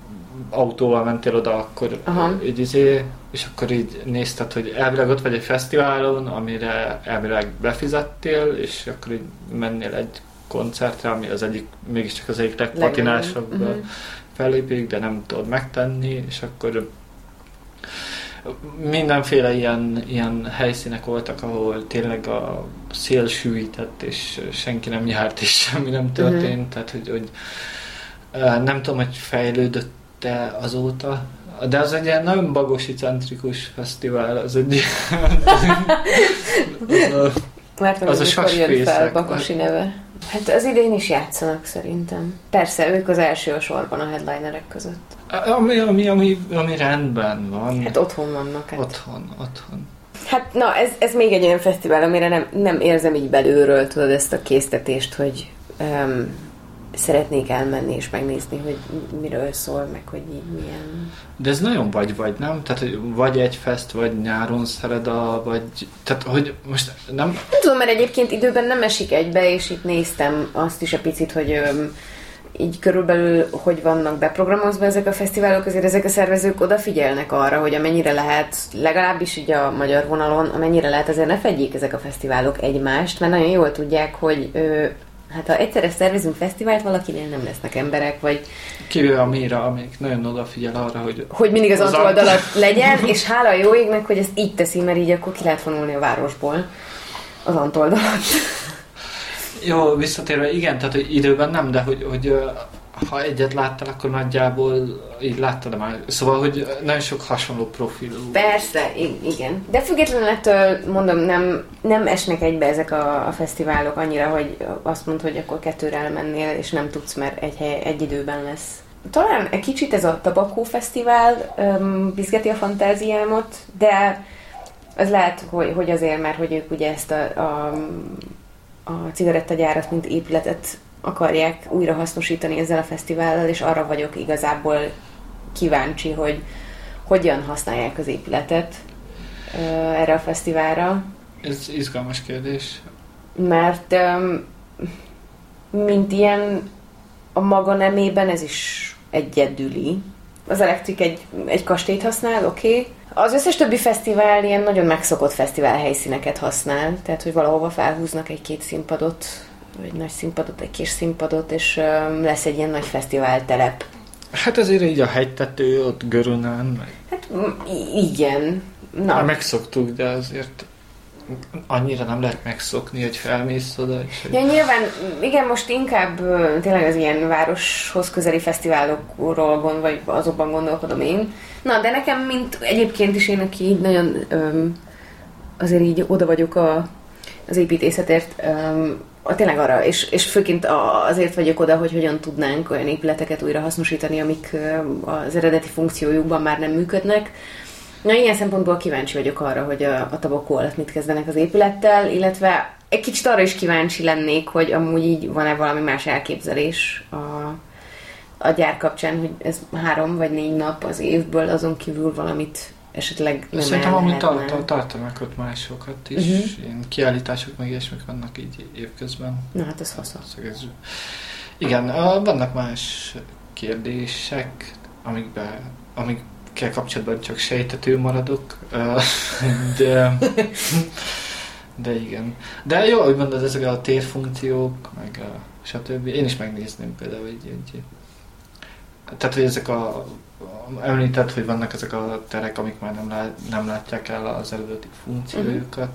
autóval mentél oda, akkor Aha. így izé, és akkor így nézted, hogy elvileg ott vagy egy fesztiválon, amire elvileg befizettél, és akkor így mennél egy koncertre, ami az egyik, mégiscsak az egyik legpatinásabb uh-huh. fellépők, de nem tudod megtenni, és akkor mindenféle ilyen, ilyen helyszínek voltak, ahol tényleg a szél sűjtett, és senki nem járt, és semmi nem történt, uh-huh. tehát hogy, hogy nem tudom, hogy fejlődött-e azóta, de az egy ilyen nagyon bagosi centrikus fesztivál, az egy <laughs> az, a, Vártam, az a fel Bagosi neve. Hát az idén is játszanak szerintem. Persze, ők az első a sorban a headlinerek között. Ami, ami, ami, ami rendben van. Hát otthon vannak. Hát. Otthon, otthon. Hát na, ez, ez még egy olyan fesztivál, amire nem, nem érzem így belülről, tudod, ezt a késztetést, hogy um, szeretnék elmenni és megnézni, hogy miről szól, meg hogy így milyen... De ez nagyon vagy-vagy, nem? Tehát, hogy vagy egy fest, vagy nyáron szereda, vagy... Tehát, hogy most nem... Nem tudom, mert egyébként időben nem esik egybe, és itt néztem azt is a picit, hogy öm, így körülbelül, hogy vannak beprogramozva ezek a fesztiválok, azért ezek a szervezők odafigyelnek arra, hogy amennyire lehet, legalábbis így a magyar vonalon, amennyire lehet, azért ne fedjék ezek a fesztiválok egymást, mert nagyon jól tudják, hogy ö, hát ha egyszerre szervezünk fesztivált, valakinél nem lesznek emberek, vagy... Kivéve a Mira, amelyik nagyon odafigyel arra, hogy... Hogy mindig az, oldalat <laughs> legyen, és hála a jó égnek, hogy ezt így teszi, mert így akkor ki lehet vonulni a városból az antoldalat. Jó, visszatérve, igen, tehát hogy időben nem, de hogy, hogy ha egyet láttál, akkor nagyjából így láttad már. Szóval, hogy nagyon sok hasonló profilú. Persze, igen. De függetlenül ettől, mondom, nem, nem esnek egybe ezek a, a fesztiválok annyira, hogy azt mondod, hogy akkor kettőre elmennél, és nem tudsz, mert egy, hely, egy időben lesz. Talán egy kicsit ez a Tabakó Fesztivál um, bizgeti a fantáziámat, de az lehet, hogy, hogy azért, mert hogy ők ugye ezt a, a a cigarettagyárat, mint épületet akarják újra hasznosítani ezzel a fesztivállal, és arra vagyok igazából kíváncsi, hogy hogyan használják az épületet erre a fesztiválra. Ez izgalmas kérdés. Mert mint ilyen a maga nemében ez is egyedüli. Az elektrik egy, egy kastélyt használ, oké. Okay. Az összes többi fesztivál ilyen nagyon megszokott fesztivál helyszíneket használ, tehát hogy valahova felhúznak egy-két színpadot, egy nagy színpadot, egy kis színpadot, és lesz egy ilyen nagy fesztivál telep. Hát azért így a hegytető ott Görönán. Meg... Hát igen. Na. Már megszoktuk, de azért annyira nem lehet megszokni, hogy felmész oda. És hogy... Ja, nyilván, igen, most inkább tényleg az ilyen városhoz közeli fesztiválokról gond, vagy azokban gondolkodom én. Na, de nekem, mint egyébként is én, aki így nagyon öm, azért így oda vagyok a, az építészetért, öm, a, tényleg arra, és, és főként azért vagyok oda, hogy hogyan tudnánk olyan épületeket újra hasznosítani, amik az eredeti funkciójukban már nem működnek, Na, ilyen szempontból kíváncsi vagyok arra, hogy a, a tabakó alatt mit kezdenek az épülettel, illetve egy kicsit arra is kíváncsi lennék, hogy amúgy így van-e valami más elképzelés a, a gyár kapcsán, hogy ez három vagy négy nap az évből, azon kívül valamit esetleg nem Szerintem amúgy tart, tartanak ott másokat is, uh-huh. ilyen kiállítások meg ilyesmik vannak így évközben. Na hát ez hasznos. Igen, vannak más kérdések, amikben, amik kell kapcsolatban csak sejtető maradok, <laughs> de, de igen. De jó, hogy mondod, ezek a térfunkciók, meg a stb. Én is megnézném például egy, egy tehát, hogy ezek a említett, hogy vannak ezek a terek, amik már nem, lát, nem látják el az eredeti funkciójukat.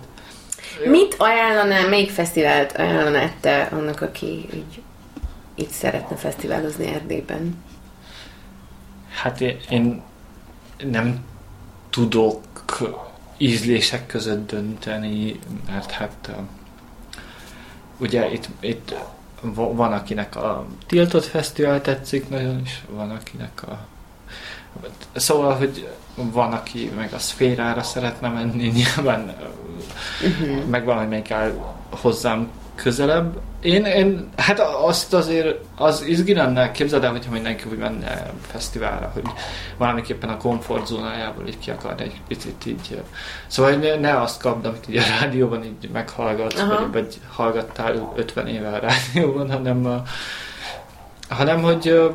Uh-huh. Mit ajánlanál, melyik fesztivált ajánlanál te annak, aki így itt szeretne fesztiválozni Erdélyben? Hát én, én nem tudok ízlések között dönteni, mert hát ugye itt, itt van, akinek a tiltott fesztivál tetszik nagyon, és van, akinek a Szóval, hogy van, aki meg a szférára szeretne menni, <laughs> nyilván uh-huh. meg valamelyik áll hozzám közelebb. Én, én, hát azt azért, az izgi lenne, képzeld el, hogyha mindenki úgy menne fesztiválra, hogy valamiképpen a komfortzónájából így ki akar egy picit így. Szóval ne, ne azt kapd, amit így a rádióban így meghallgatsz, Aha. vagy, vagy hallgattál 50 éve a rádióban, hanem, hanem hogy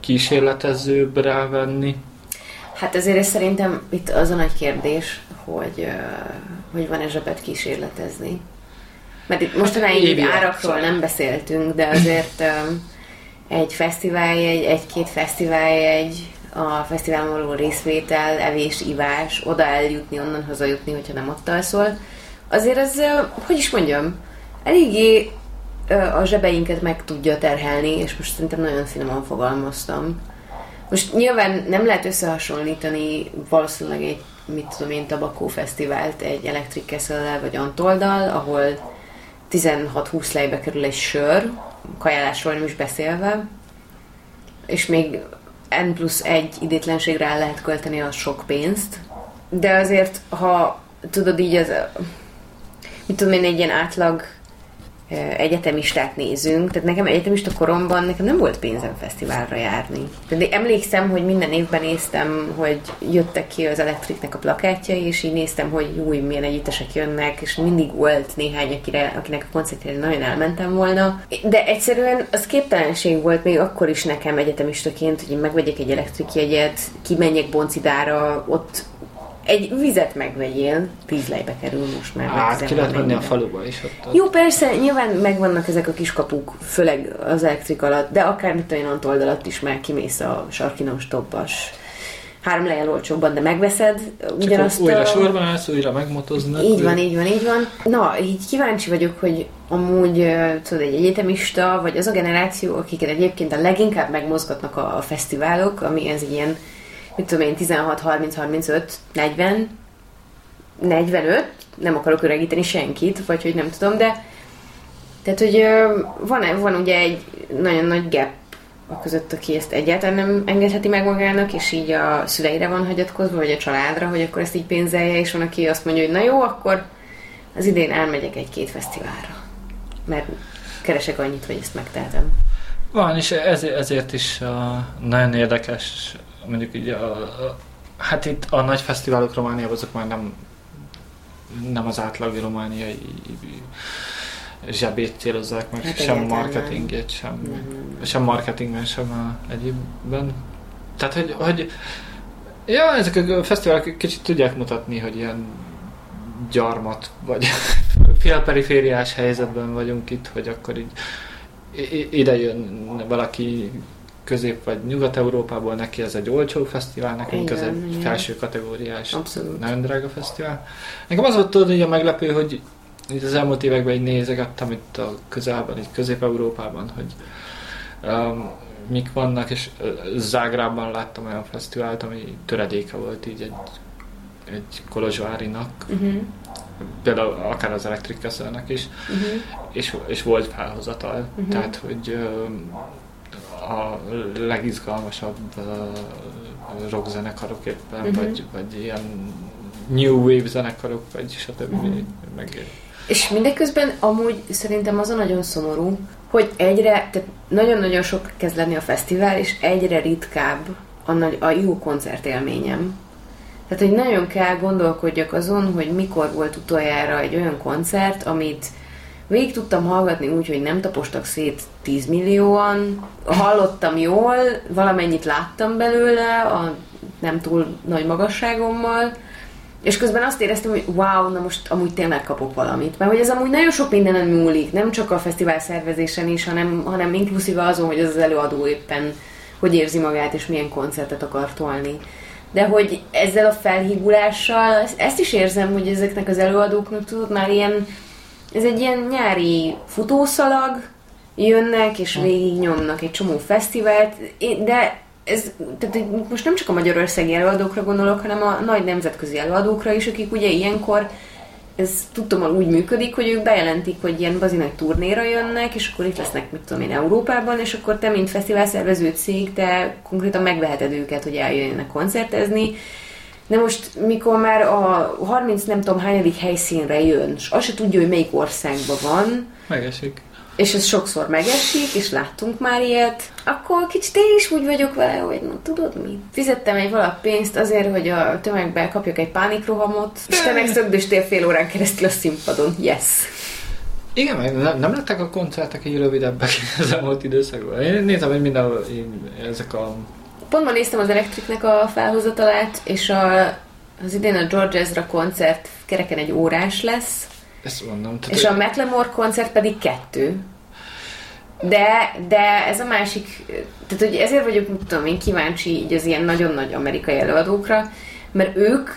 kísérletezőbb rávenni. Hát azért ez szerintem itt az a nagy kérdés, hogy, hogy van-e zsebet kísérletezni. Mert itt mostanáig így árakról nem beszéltünk, de azért egy fesztiváljegy, egy-két fesztiváljegy, a fesztiválon való részvétel, evés, ivás, oda eljutni, onnan hazajutni, hogyha nem ott alszol. Azért az, hogy is mondjam, eléggé a zsebeinket meg tudja terhelni, és most szerintem nagyon finoman fogalmaztam. Most nyilván nem lehet összehasonlítani valószínűleg egy, mit tudom én, tabakó fesztivált egy Electric Castle-lel vagy Antoldal, ahol 16-20 lejbe kerül egy sör, kajálásról nem is beszélve, és még N plusz egy idétlenségre el lehet költeni a sok pénzt, de azért, ha tudod így az, mit tudom én, egy ilyen átlag egyetemistát nézünk, tehát nekem egyetemista koromban nekem nem volt pénzem fesztiválra járni. De emlékszem, hogy minden évben néztem, hogy jöttek ki az Elektriknek a plakátjai, és így néztem, hogy új, milyen együttesek jönnek, és mindig volt néhány, akire, akinek a koncertjére nagyon elmentem volna. De egyszerűen az képtelenség volt még akkor is nekem egyetemistaként, hogy én megvegyek egy elektrikjegyet, kimenjek Boncidára, ott egy vizet megvegyél, tíz lejbe kerül most már. Hát, ki lehet menni a faluba is ott. Jó, persze, nyilván megvannak ezek a kiskapuk, főleg az elektrik alatt, de akár mit olyan alatt is már kimész a sarkinos tobbas három lejjel olcsóbban, de megveszed ugyanazt Csak újra a... sorban állsz, újra megmotoznak. Így van, így van, így van. Na, így kíváncsi vagyok, hogy amúgy tudod, egy egyetemista, vagy az a generáció, akiket egyébként a leginkább megmozgatnak a, a fesztiválok, ami ez ilyen mit tudom én, 16, 30, 35, 40, 45, nem akarok öregíteni senkit, vagy hogy nem tudom, de tehát, hogy van, van ugye egy nagyon nagy gap a között, aki ezt egyáltalán nem engedheti meg magának, és így a szüleire van hagyatkozva, vagy a családra, hogy akkor ezt így pénzelje, és van, aki azt mondja, hogy na jó, akkor az idén elmegyek egy-két fesztiválra, mert keresek annyit, hogy ezt megtehetem. Van, és ezért, ezért is uh, nagyon érdekes mondjuk így a, a, hát itt a nagy fesztiválok Romániában azok már nem, nem az átlag romániai zsebét célozzák meg, hát sem marketingét, sem, mm-hmm. sem marketingben, sem a egyébben. Tehát, hogy, hogy ja, ezek a fesztiválok kicsit tudják mutatni, hogy ilyen gyarmat, vagy <laughs> félperifériás helyzetben vagyunk itt, hogy akkor így ide jön valaki közép vagy nyugat-európából neki ez egy olcsó fesztivál, nekünk ez egy igen. felső kategóriás, Abszolút. nagyon drága fesztivál. Nekem az volt tudod, hogy a meglepő, hogy itt az elmúlt években így nézegettem itt a közelben, itt Közép-Európában, hogy um, mik vannak, és Zágrában láttam olyan fesztivált, ami töredéke volt így egy, egy Kolozsvárinak, uh-huh. például akár az Electric is, uh-huh. és, és volt felhozatal, uh-huh. tehát hogy um, a legizgalmasabb uh, rockzenekarok éppen, uh-huh. vagy, vagy ilyen new wave zenekarok, vagy stb. Uh-huh. Meg... És mindeközben amúgy szerintem az a nagyon szomorú, hogy egyre, tehát nagyon-nagyon sok kezd lenni a fesztivál, és egyre ritkább a, nagy, a jó koncertélményem. Tehát, hogy nagyon kell gondolkodjak azon, hogy mikor volt utoljára egy olyan koncert, amit Végig tudtam hallgatni úgy, hogy nem tapostak szét 10 millióan, hallottam jól, valamennyit láttam belőle, a nem túl nagy magasságommal, és közben azt éreztem, hogy wow, na most amúgy tényleg kapok valamit. Mert hogy ez amúgy nagyon sok mindenen múlik, nem csak a fesztivál szervezésen is, hanem, hanem inkluszíve azon, hogy az, az előadó éppen hogy érzi magát, és milyen koncertet akar tolni. De hogy ezzel a felhígulással, ezt is érzem, hogy ezeknek az előadóknak tudod már ilyen ez egy ilyen nyári futószalag, jönnek és hm. végignyomnak egy csomó fesztivált, de ez, tehát most nem csak a magyarországi előadókra gondolok, hanem a nagy nemzetközi előadókra is, akik ugye ilyenkor ez tudtam úgy működik, hogy ők bejelentik, hogy ilyen bazinak turnéra jönnek, és akkor itt lesznek, mit tudom én, Európában, és akkor te, mint fesztiválszervező cég, te konkrétan megveheted őket, hogy eljöjjenek koncertezni, de most, mikor már a 30 nem tudom hányadik helyszínre jön, és azt se tudja, hogy melyik országban van. Megesik. És ez sokszor megesik, és láttunk már ilyet, akkor kicsit én is úgy vagyok vele, hogy na tudod mi? Fizettem egy valak pénzt azért, hogy a tömegben kapjak egy pánikrohamot, és te meg szögdöstél fél órán keresztül a színpadon. Yes! Igen, meg nem, nem lettek a koncertek egy rövidebbek <laughs> az elmúlt időszakban. Én nézem, hogy mindenhol ezek a pont ma néztem az Electricnek a felhozatalát, és a, az idén a George Ezra koncert kereken egy órás lesz. Ezt mondom. Tehát és a McLemore koncert pedig kettő. De, de ez a másik, tehát hogy ezért vagyok, tudom én, kíváncsi így az ilyen nagyon nagy amerikai előadókra, mert ők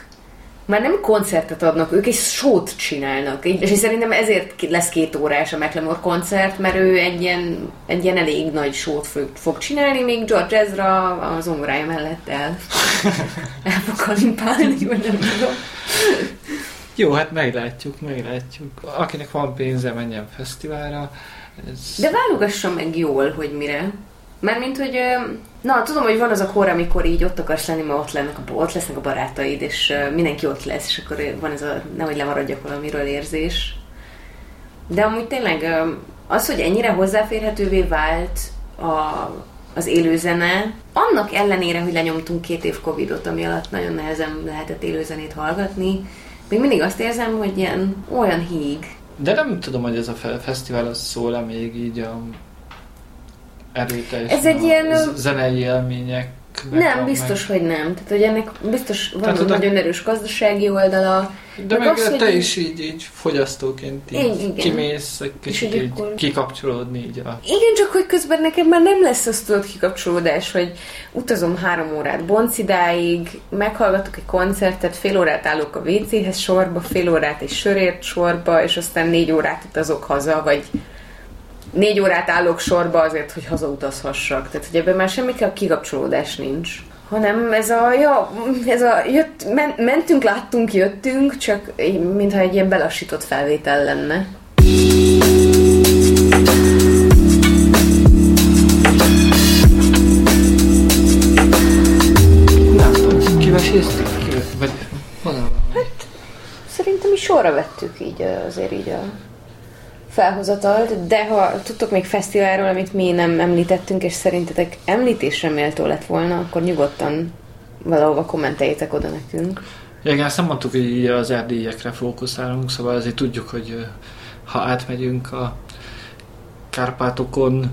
már nem koncertet adnak, ők egy sót csinálnak. És szerintem ezért lesz két órás a McLemore koncert, mert ő egy ilyen, egy ilyen elég nagy sót fog, fog csinálni, még George Ezra az zongorája mellett el, <laughs> el fog kalimpálni, vagy nem tudom. Jó, hát meglátjuk, meglátjuk. Akinek van pénze, menjen fesztiválra. Ez... De válogasson meg jól, hogy mire. Mármint, hogy na, tudom, hogy van az a kor, amikor így ott akarsz lenni, mert ott, lennek a, ott lesznek a barátaid, és mindenki ott lesz, és akkor van ez a nehogy lemaradjak valamiről érzés. De amúgy tényleg az, hogy ennyire hozzáférhetővé vált a, az élőzene, annak ellenére, hogy lenyomtunk két év Covidot, ami alatt nagyon nehezen lehetett élőzenét hallgatni, még mindig azt érzem, hogy ilyen olyan híg. De nem tudom, hogy ez a fesztivál az szól-e még így a erőteljes ez egy ilyen... zenei élmények nem, biztos, meg... hogy nem. Tehát, hogy ennek biztos van Tehát, nagyon erős gazdasági oldala. De meg, meg az, te hogy... is így, így fogyasztóként így igen. kimész, egy kicsit így akkor... kikapcsolódni így a... Igen, csak hogy közben nekem már nem lesz az tudod kikapcsolódás, hogy utazom három órát Boncidáig, meghallgatok egy koncertet, fél órát állok a WC-hez sorba, fél órát egy sörért sorba, és aztán négy órát utazok haza, vagy négy órát állok sorba azért, hogy hazautazhassak. Tehát, hogy ebben már semmi kikapcsolódás nincs. Hanem ez a, ja, ez a jött, men, mentünk, láttunk, jöttünk, csak mintha egy ilyen belassított felvétel lenne. Tudom, kiveséztük? Vagy Hát, szerintem is sorra vettük így azért így a felhozatalt, de ha tudtok még fesztiválról, amit mi nem említettünk, és szerintetek említésre méltó lett volna, akkor nyugodtan valahova kommenteljétek oda nekünk. Igen, ezt nem mondtuk, hogy az erdélyekre fókuszálunk, szóval azért tudjuk, hogy ha átmegyünk a Kárpátokon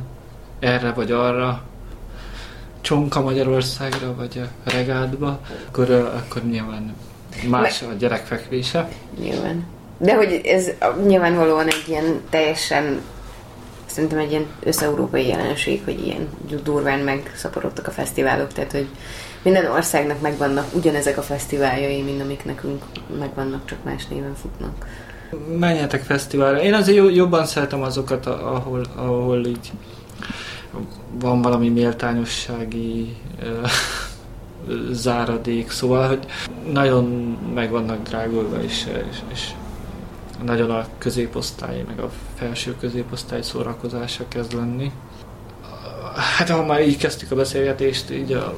erre vagy arra, Csonka Magyarországra, vagy a Regádba, akkor, akkor nyilván más a gyerekfekvése. Nyilván. De hogy ez nyilvánvalóan egy ilyen teljesen szerintem egy ilyen összeurópai jelenség, hogy ilyen durván megszaporodtak a fesztiválok, tehát hogy minden országnak megvannak ugyanezek a fesztiváljai, mint amik nekünk megvannak, csak más néven futnak. Menjetek fesztiválra. Én azért jobban szeretem azokat, ahol, ahol így van valami méltányossági záradék, szóval, hogy nagyon meg vannak drágulva, és, és, és nagyon a középosztály, meg a felső középosztály szórakozása kezd lenni. Hát ha már így kezdtük a beszélgetést, így a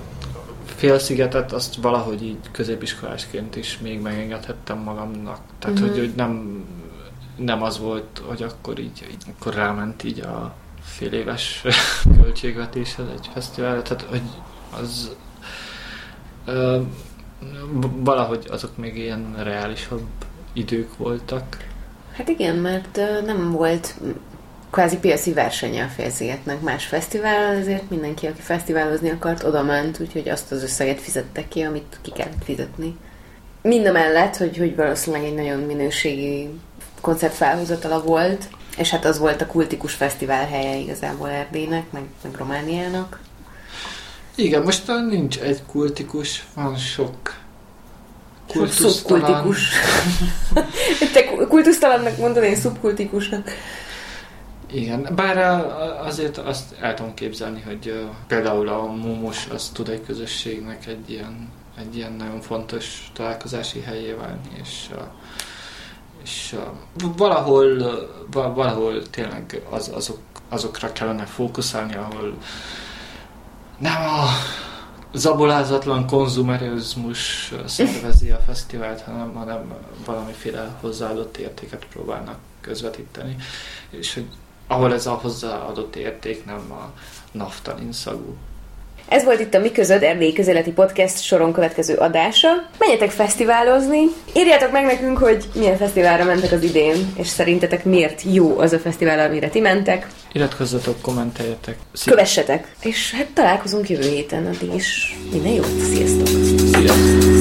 félszigetet azt valahogy így középiskolásként is még megengedhettem magamnak. Tehát, uh-huh. hogy, hogy nem, nem az volt, hogy akkor így, így akkor ráment így a fél éves <laughs> költségvetéshez egy fesztivál, tehát hogy az ö, valahogy azok még ilyen reálisabb idők voltak. Hát igen, mert nem volt kvázi piaci versenye a félszigetnek más fesztivál, ezért mindenki, aki fesztiválozni akart, oda ment, úgyhogy azt az összeget fizette ki, amit ki kellett fizetni. Mind a mellett, hogy, hogy valószínűleg egy nagyon minőségi koncertfelhozatala volt, és hát az volt a kultikus fesztivál helye igazából Erdélynek, meg, meg Romániának. Igen, most nincs egy kultikus, van sok Szubkultikus. <laughs> Te kultusztalannak mondod, én szubkultikusnak. Igen, bár azért azt el tudom képzelni, hogy például a Momos az tud egy közösségnek egy ilyen, egy ilyen nagyon fontos találkozási helyé válni, és, és valahol, valahol tényleg az, azok, azokra kellene fókuszálni, ahol nem a zabolázatlan konzumerizmus szervezi a fesztivált, hanem, hanem valamiféle hozzáadott értéket próbálnak közvetíteni, és hogy ahol ez a hozzáadott érték nem a naftalin szagú ez volt itt a Mi Közöd Erdély Közeleti Podcast soron következő adása. Menjetek fesztiválozni, írjátok meg nekünk, hogy milyen fesztiválra mentek az idén, és szerintetek miért jó az a fesztivál, amire ti mentek. Iratkozzatok, kommenteljetek. Szia. Kövessetek. És hát találkozunk jövő héten, addig is minden jót, sziasztok!